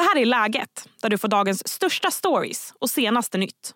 Det här är Läget, där du får dagens största stories och senaste nytt.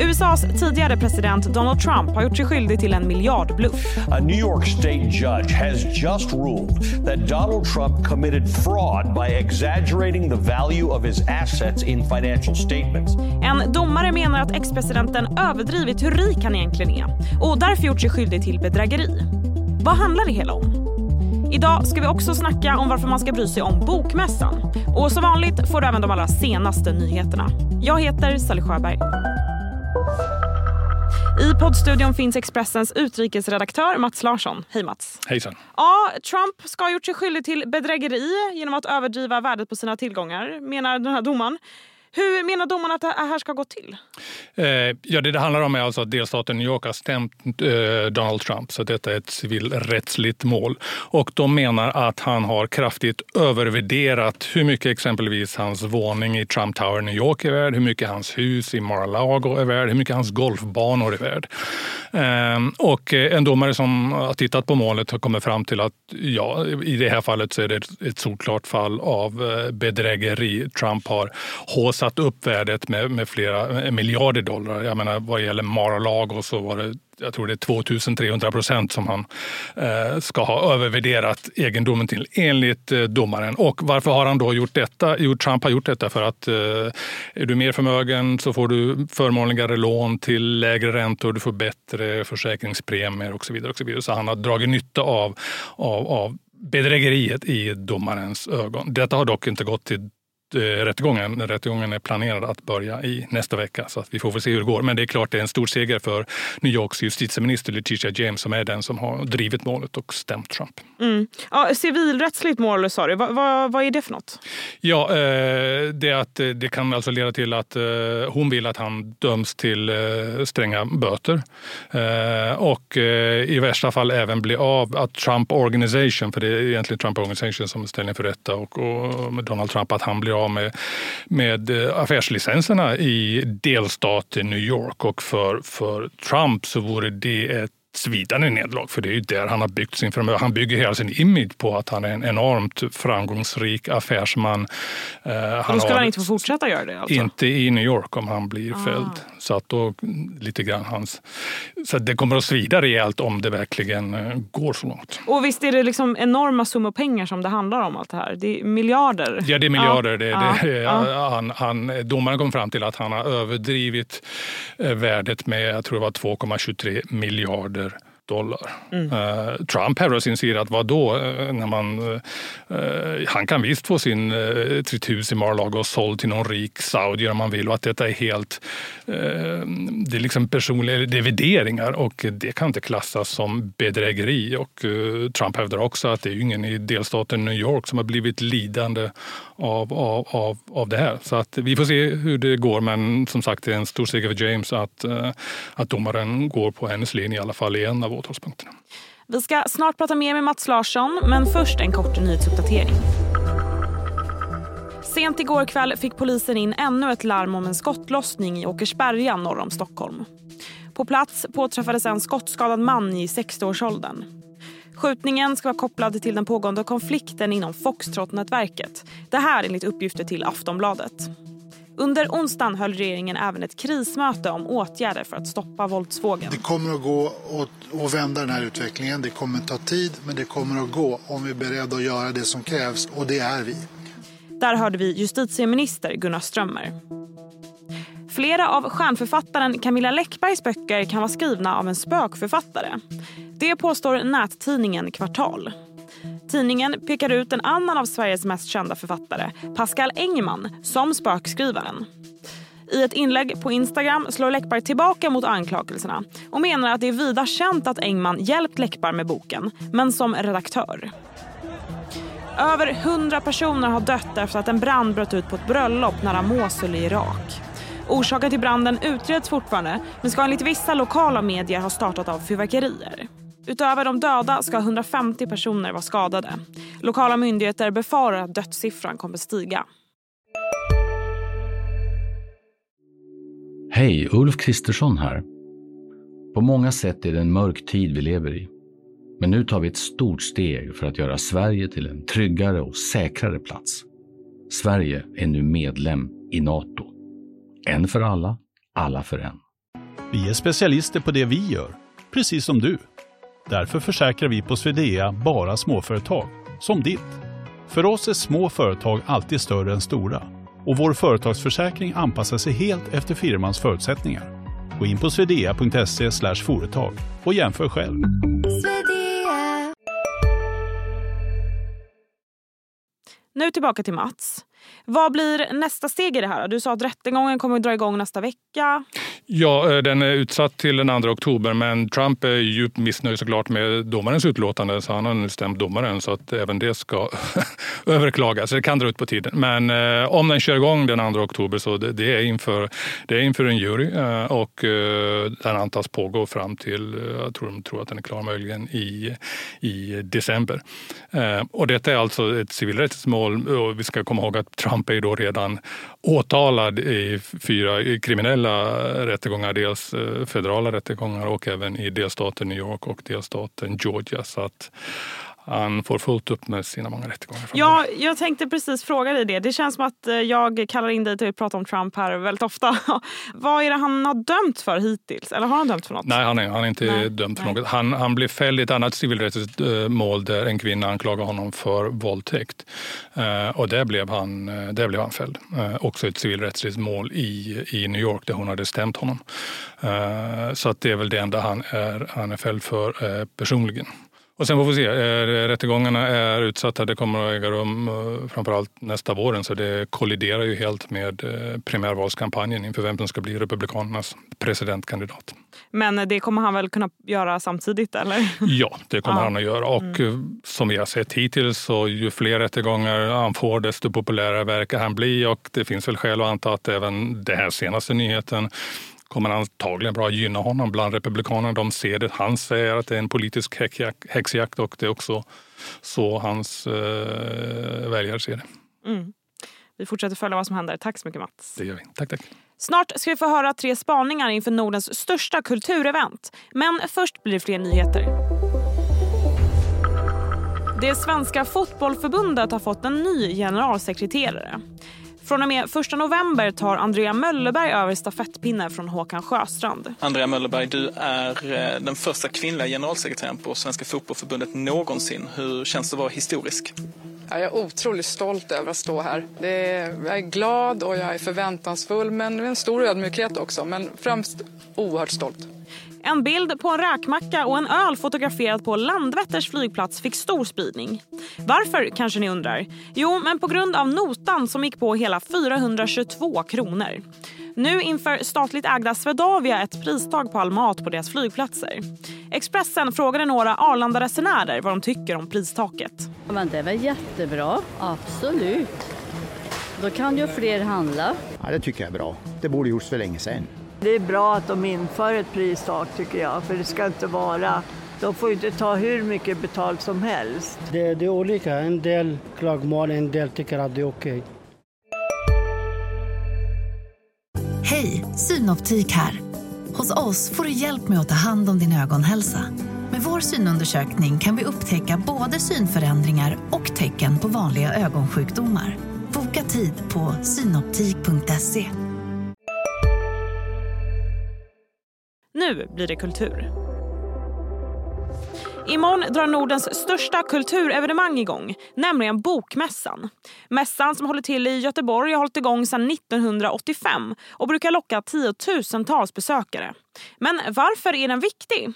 USAs tidigare president Donald Trump har gjort sig skyldig till en miljardbluff. A New York state judge has just ruled that Donald Trump committed fraud by exaggerating the value of his assets in financial statements. En domare menar att ex-presidenten överdrivit hur rik han egentligen är och därför gjort sig skyldig till bedrägeri. Vad handlar det hela om? Idag ska vi också snacka om varför man ska bry sig om Bokmässan. Och som vanligt får du även de allra senaste nyheterna. Jag heter Sally Sjöberg. I poddstudion finns Expressens utrikesredaktör Mats Larsson. Hej Mats. Hejsan. Ja, Trump ska ha gjort sig skyldig till bedrägeri genom att överdriva värdet på sina tillgångar, menar den här domaren. Hur menar domarna att det här ska gå till? Eh, ja, det det handlar om är alltså att delstaten New York har stämt eh, Donald Trump, så detta är ett civilrättsligt mål. Och de menar att han har kraftigt övervärderat hur mycket exempelvis hans våning i Trump Tower i New York är värd, hur mycket hans hus i Mar-a-Lago är värd, hur mycket hans golfbanor är värd. Eh, och en domare som har tittat på målet har kommit fram till att ja, i det här fallet så är det ett solklart fall av eh, bedrägeri. Trump har håsat satt upp värdet med, med flera eh, miljarder dollar. Jag menar vad gäller Mar-a-Lago så var det jag tror det är 2300 procent som han eh, ska ha övervärderat egendomen till enligt eh, domaren. Och varför har han då gjort detta? Jo, Trump har gjort detta för att eh, är du mer förmögen så får du förmånligare lån till lägre räntor, du får bättre försäkringspremier och så vidare. Och så, vidare. så han har dragit nytta av, av, av bedrägeriet i domarens ögon. Detta har dock inte gått till Eh, rättegången. Rättegången är planerad att börja i nästa vecka så att vi får väl se hur det går. Men det är klart det är en stor seger för New Yorks justitieminister Letitia James som är den som har drivit målet och stämt Trump. Mm. Ja, civilrättsligt mål sa du. Vad, vad, vad, är det för något? Ja, eh, det, att, eh, det kan alltså leda till att hon vill att han döms till stränga böter. Och i värsta fall även bli av att Trump Organization, för det är egentligen Trump Organization som ställer för rätta och, och Donald Trump, att han blir av bra med, med eh, affärslicenserna i delstaten New York. Och för, för Trump så vore det ett svidande nederlag, för det är ju där han har byggt sin förmögenhet. Han bygger hela sin image på att han är en enormt framgångsrik affärsman. Uh, han då skulle han inte få fortsätta göra det? Alltså. Inte i New York om han blir ah. fälld. Så att då lite grann hans... Så det kommer att svida rejält om det verkligen uh, går så långt. Och visst är det liksom enorma summor pengar som det handlar om allt det här? Det är miljarder? Ja, det är miljarder. Ah. Det. Det, ah. Han, han, domaren kom fram till att han har överdrivit eh, värdet med, jag tror det var 2,23 miljarder dollar. Mm. Uh, Trump hävdar sin sida att vad då? Uh, när man, uh, han kan visst få sin, uh, sitt hus i Mar-a-Lago såld till någon rik saudier om man vill och att detta är helt det är liksom personliga värderingar och det kan inte klassas som bedrägeri. Och Trump hävdar också att det är ingen i delstaten New York som har blivit lidande av, av, av, av det här. Så att vi får se hur det går men som sagt det är en stor seger för James att, att domaren går på hennes linje i alla fall i en av åtalspunkterna. Vi ska snart prata mer med Mats Larsson, men först en kort nyhetsuppdatering. Sent igår kväll fick polisen in ännu ett larm om en skottlossning i Åkersberga norr om Stockholm. På plats påträffades en skottskadad man i 60-årsåldern. Skjutningen ska vara kopplad till den pågående konflikten inom Foxtrot-nätverket. Det här enligt uppgifter till Aftonbladet. Under onsdagen höll regeringen även ett krismöte om åtgärder för att stoppa våldsvågen. Det kommer att gå att vända den här utvecklingen. Det kommer att ta tid, men det kommer att gå om vi är beredda att göra det som krävs, och det är vi. Där hörde vi justitieminister Gunnar Strömmer. Flera av stjärnförfattaren Camilla Läckbergs böcker kan vara skrivna av en spökförfattare. Det påstår nättidningen Kvartal. Tidningen pekar ut en annan av Sveriges mest kända författare, Pascal Engman, som spökskrivaren. I ett inlägg på Instagram slår Läckberg tillbaka mot anklagelserna och menar att det är vida känt att Engman hjälpt Läckberg med boken, men som redaktör. Över hundra personer har dött efter att en brand bröt ut på ett bröllop nära Mosul i Irak. Orsaken till branden utreds fortfarande men ska enligt vissa lokala medier ha startat av fyrverkerier. Utöver de döda ska 150 personer vara skadade. Lokala myndigheter befarar att dödssiffran kommer stiga. Hej, Ulf Kristersson här. På många sätt är det en mörk tid vi lever i. Men nu tar vi ett stort steg för att göra Sverige till en tryggare och säkrare plats. Sverige är nu medlem i Nato. En för alla, alla för en. Vi är specialister på det vi gör, precis som du. Därför försäkrar vi på Swedea bara småföretag, som ditt. För oss är små företag alltid större än stora och vår företagsförsäkring anpassar sig helt efter firmans förutsättningar. Gå in på swedea.se företag och jämför själv. Nu tillbaka till Mats. Vad blir nästa steg i det här? Du sa att rättegången kommer att dra igång nästa vecka. Ja, eh, den är utsatt till den 2 oktober men Trump är djupt missnöjd såklart med domarens utlåtande så han har nu stämt domaren så att även det ska överklagas. Det kan dra ut på tiden. Men eh, om den kör igång den 2 oktober så det, det, är, inför, det är inför en jury eh, och eh, den antas pågå fram till, eh, jag tror de tror att den är klar möjligen i, i december. Eh, och detta är alltså ett civilrättsligt mål och vi ska komma ihåg att Trump är då redan åtalad i fyra kriminella rättegångar. Dels eh, federala rättegångar och även i delstaten New York och delstaten Georgia. Så att han får fullt upp med sina många rättegångar. Ja, jag tänkte precis fråga dig det. Det känns som att eh, jag kallar in dig till att prata om Trump här väldigt ofta. Vad är det han har dömt för hittills? Eller har han dömt för något? Nej, han är, han är inte Nej. dömt för Nej. något. Han, han blev fälld i ett annat civilrättsligt eh, mål där en kvinna anklagade honom för våldtäkt. Uh, och där blev han, där blev han fälld. Också ett civilrättsligt mål i, i New York där hon hade stämt honom. Så att det är väl det enda han är, han är fälld för personligen. Och sen får vi se. Eh, rättegångarna är utsatta. Det kommer att äga rum eh, framförallt nästa våren så det kolliderar ju helt med eh, primärvalskampanjen inför vem som ska bli Republikanernas presidentkandidat. Men det kommer han väl kunna göra samtidigt? eller? Ja, det kommer ja. han att göra. Och mm. som vi har sett hittills så ju fler rättegångar han får desto populärare verkar han bli och det finns väl skäl att anta att även den här senaste nyheten kommer antagligen bra gynna honom bland republikanerna. De ser det. Han säger att det är en politisk häxjakt och det är också så hans eh, väljare ser det. Mm. Vi fortsätter följa vad som händer. Tack så mycket Mats. Det gör vi. Tack, tack. Snart ska vi få höra tre spaningar inför Nordens största kulturevent. Men först blir det fler nyheter. Det svenska fotbollförbundet har fått en ny generalsekreterare. Från och med 1 november tar Andrea Möllerberg över stafettpinnen från Håkan Sjöstrand. Andrea Möllerberg, du är eh, den första kvinnliga generalsekreteraren på Svenska fotbollförbundet någonsin. Hur känns det att vara historisk? Jag är otroligt stolt över att stå här. Är, jag är glad och jag är förväntansfull, men med en stor ödmjukhet också. Men främst oerhört stolt. En bild på en räkmacka och en öl fotograferad på Landvetters flygplats fick stor spridning. Varför kanske ni undrar? Jo, men på grund av notan som gick på hela 422 kronor. Nu inför statligt ägda Swedavia ett pristag på all mat på deras flygplatser. Expressen frågade några Arlanda-resenärer vad de tycker om pristaket. Men det är väl jättebra, absolut. Då kan ju fler handla. Ja, det tycker jag är bra. Det borde gjorts för länge sedan. Det är bra att de inför ett pristak tycker jag, för det ska inte vara de får inte ta hur mycket betalt som helst. Det, det är olika. En del klagomål, en del tycker att det är okej. Okay. Hej, Synoptik här. Hos oss får du hjälp med att ta hand om din ögonhälsa. Med vår synundersökning kan vi upptäcka både synförändringar och tecken på vanliga ögonsjukdomar. Boka tid på synoptik.se. Nu blir det kultur. Imorgon drar Nordens största kulturevenemang igång, nämligen Bokmässan. Mässan som håller till i Göteborg har hållit igång sedan 1985 och brukar locka tiotusentals besökare. Men varför är den viktig?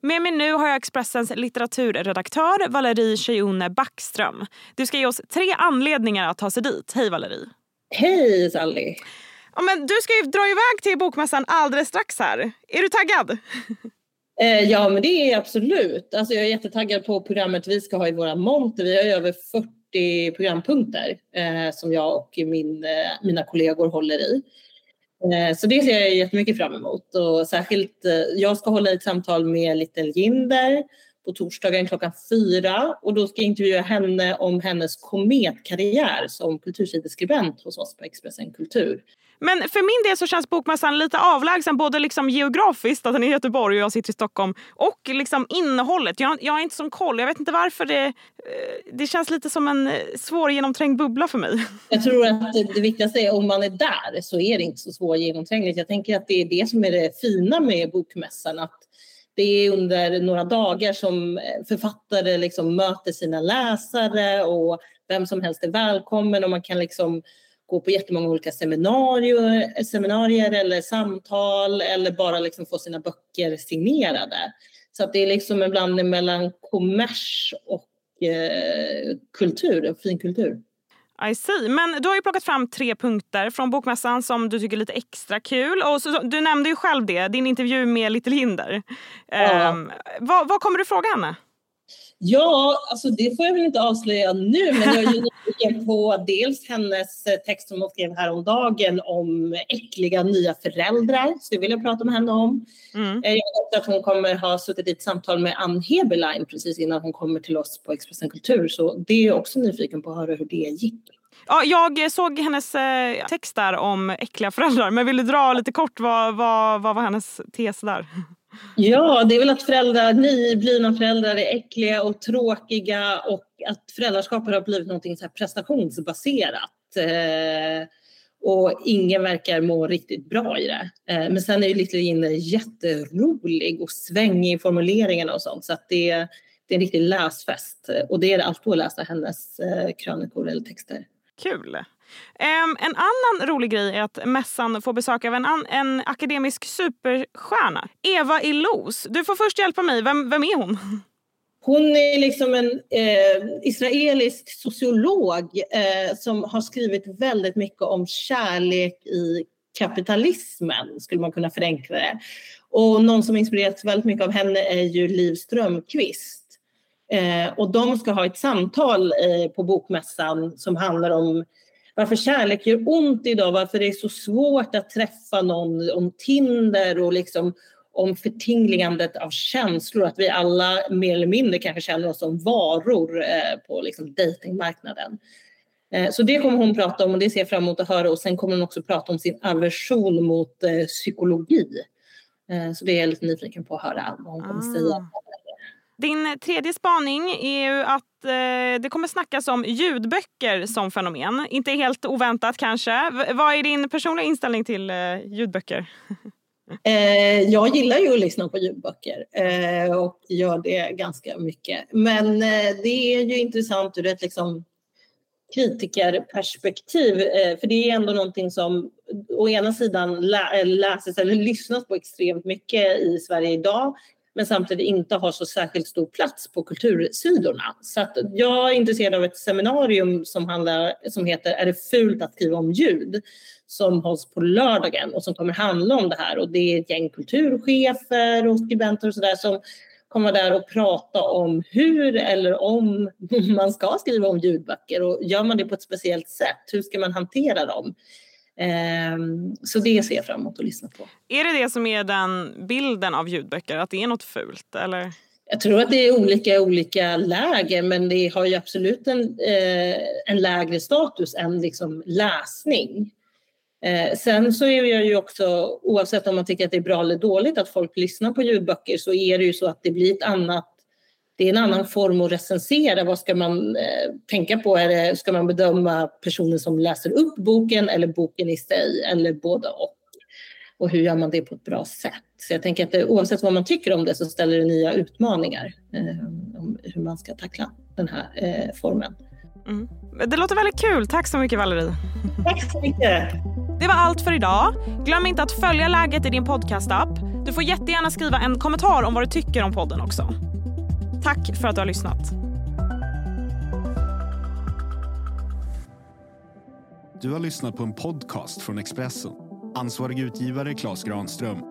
Med mig nu har jag Expressens litteraturredaktör Valerie Cheyune Backström. Du ska ge oss tre anledningar att ta sig dit. Hej Valerie! Hej Sally! Ja, men du ska ju dra iväg till Bokmässan alldeles strax här. Är du taggad? Eh, ja, men det är absolut. Alltså, jag är jättetaggad på programmet vi ska ha i våra monter. Vi har ju över 40 programpunkter eh, som jag och min, eh, mina kollegor håller i. Eh, så det ser jag jättemycket fram emot. Och särskilt, eh, jag ska hålla ett samtal med Little Jinder på torsdagen klockan fyra och då ska jag intervjua henne om hennes kometkarriär som kultursideskribent hos oss på Expressen Kultur. Men för min del så känns bokmässan lite avlägsen både liksom geografiskt, att den är i Göteborg och jag sitter i Stockholm, och liksom innehållet. Jag, jag har inte som koll. Jag vet inte varför det... Eh, det känns lite som en eh, svårgenomträngd bubbla för mig. Jag tror att det, det viktigaste är om man är där så är det inte så svårgenomträngligt. Jag tänker att det är det som är det fina med bokmässan. Att det är under några dagar som eh, författare liksom möter sina läsare och vem som helst är välkommen och man kan liksom gå på jättemånga olika seminarier, seminarier eller samtal eller bara liksom få sina böcker signerade. Så att det är liksom en blandning mellan kommers och eh, kultur, finkultur. I see. Men du har ju plockat fram tre punkter från Bokmässan som du tycker är lite extra kul. Och så, du nämnde ju själv det, din intervju med Little Hinder. Ja. Um, vad, vad kommer du fråga henne? Ja, alltså det får jag väl inte avslöja nu, men jag är ju nyfiken på dels hennes eh, text som hon skrev häromdagen om äckliga nya föräldrar. Så det vill jag prata med henne om. Mm. Eh, jag vet att hon kommer ha suttit i ett samtal med Ann Heberlein precis innan hon kommer till oss på Expressen Kultur. Så det är jag också nyfiken på att höra hur det gick. Ja, jag såg hennes eh, text där om äckliga föräldrar, men vill du dra lite kort vad, vad, vad var hennes tes där? Ja, det är väl att föräldrar, nyblivna föräldrar är äckliga och tråkiga och att föräldraskapet har blivit något så prestationsbaserat. Eh, och ingen verkar må riktigt bra i det. Eh, men sen är ju Little Jinne jätterolig och svängig i formuleringarna och sånt så att det, det är en riktig läsfest. Och det är det alltid att läsa hennes eh, krönikor eller texter. Kul! Um, en annan rolig grej är att mässan får besök av en, en akademisk superstjärna. Eva Illouz. Du får först hjälpa mig. Vem, vem är hon? Hon är liksom en eh, israelisk sociolog eh, som har skrivit väldigt mycket om kärlek i kapitalismen, skulle man kunna förenkla det. Och någon som inspirerats väldigt mycket av henne är ju Liv Strömquist. Eh, och de ska ha ett samtal eh, på Bokmässan som handlar om varför kärlek gör ont idag, varför det är så svårt att träffa någon, om Tinder och liksom om förtingligandet av känslor, att vi alla mer eller mindre kanske känner oss som varor eh, på liksom datingmarknaden. Eh, så det kommer hon prata om och det ser jag fram emot att höra och sen kommer hon också prata om sin aversion mot eh, psykologi. Så det är jag lite nyfiken på att höra vad hon kommer ah. säga. Din tredje spaning är ju att eh, det kommer snackas om ljudböcker som fenomen. Inte helt oväntat kanske. V vad är din personliga inställning till eh, ljudböcker? Eh, jag gillar ju att lyssna på ljudböcker eh, och gör det ganska mycket. Men eh, det är ju intressant ur ett liksom, kritikerperspektiv. Eh, för det är ändå någonting som å ena sidan lä läses eller lyssnas på extremt mycket i Sverige idag men samtidigt inte har så särskilt stor plats på kultursidorna. Så att jag är intresserad av ett seminarium som, handlar, som heter Är det fult att skriva om ljud? som hålls på lördagen och som kommer handla om det här. Och det är ett gäng kulturchefer och skribenter och sådär som kommer där och prata om hur eller om man ska skriva om ljudböcker och gör man det på ett speciellt sätt, hur ska man hantera dem? Ehm, så det ser jag fram emot att lyssna på. Är det det som är den bilden av ljudböcker, att det är något fult? Eller? Jag tror att det är olika olika läger men det har ju absolut en, eh, en lägre status än liksom läsning. Eh, sen så är jag ju också, oavsett om man tycker att det är bra eller dåligt att folk lyssnar på ljudböcker så är det ju så att det blir ett annat det är en annan form att recensera. Vad ska man eh, tänka på? Är det, ska man bedöma personen som läser upp boken eller boken i sig eller båda och? Och hur gör man det på ett bra sätt? Så jag tänker att det, oavsett vad man tycker om det så ställer det nya utmaningar eh, om hur man ska tackla den här eh, formen. Mm. Det låter väldigt kul. Tack så mycket Valerie. Tack så mycket. Det var allt för idag. Glöm inte att följa läget i din podcastapp. Du får jättegärna skriva en kommentar om vad du tycker om podden också. Tack för att du har lyssnat. Du har lyssnat på en podcast från Expressen. Ansvarig utgivare Klas Granström